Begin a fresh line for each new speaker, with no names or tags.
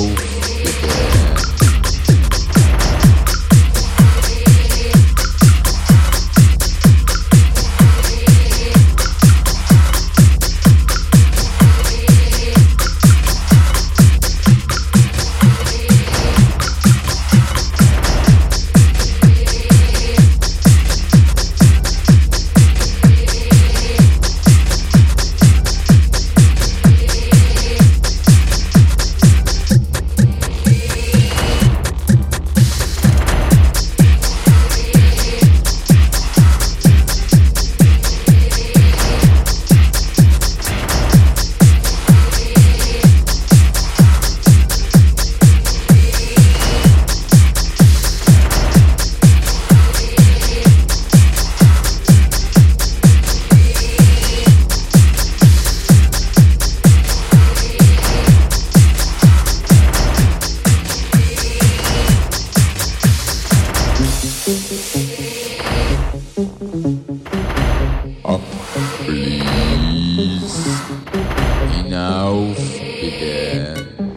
Oh. Please. Enough again.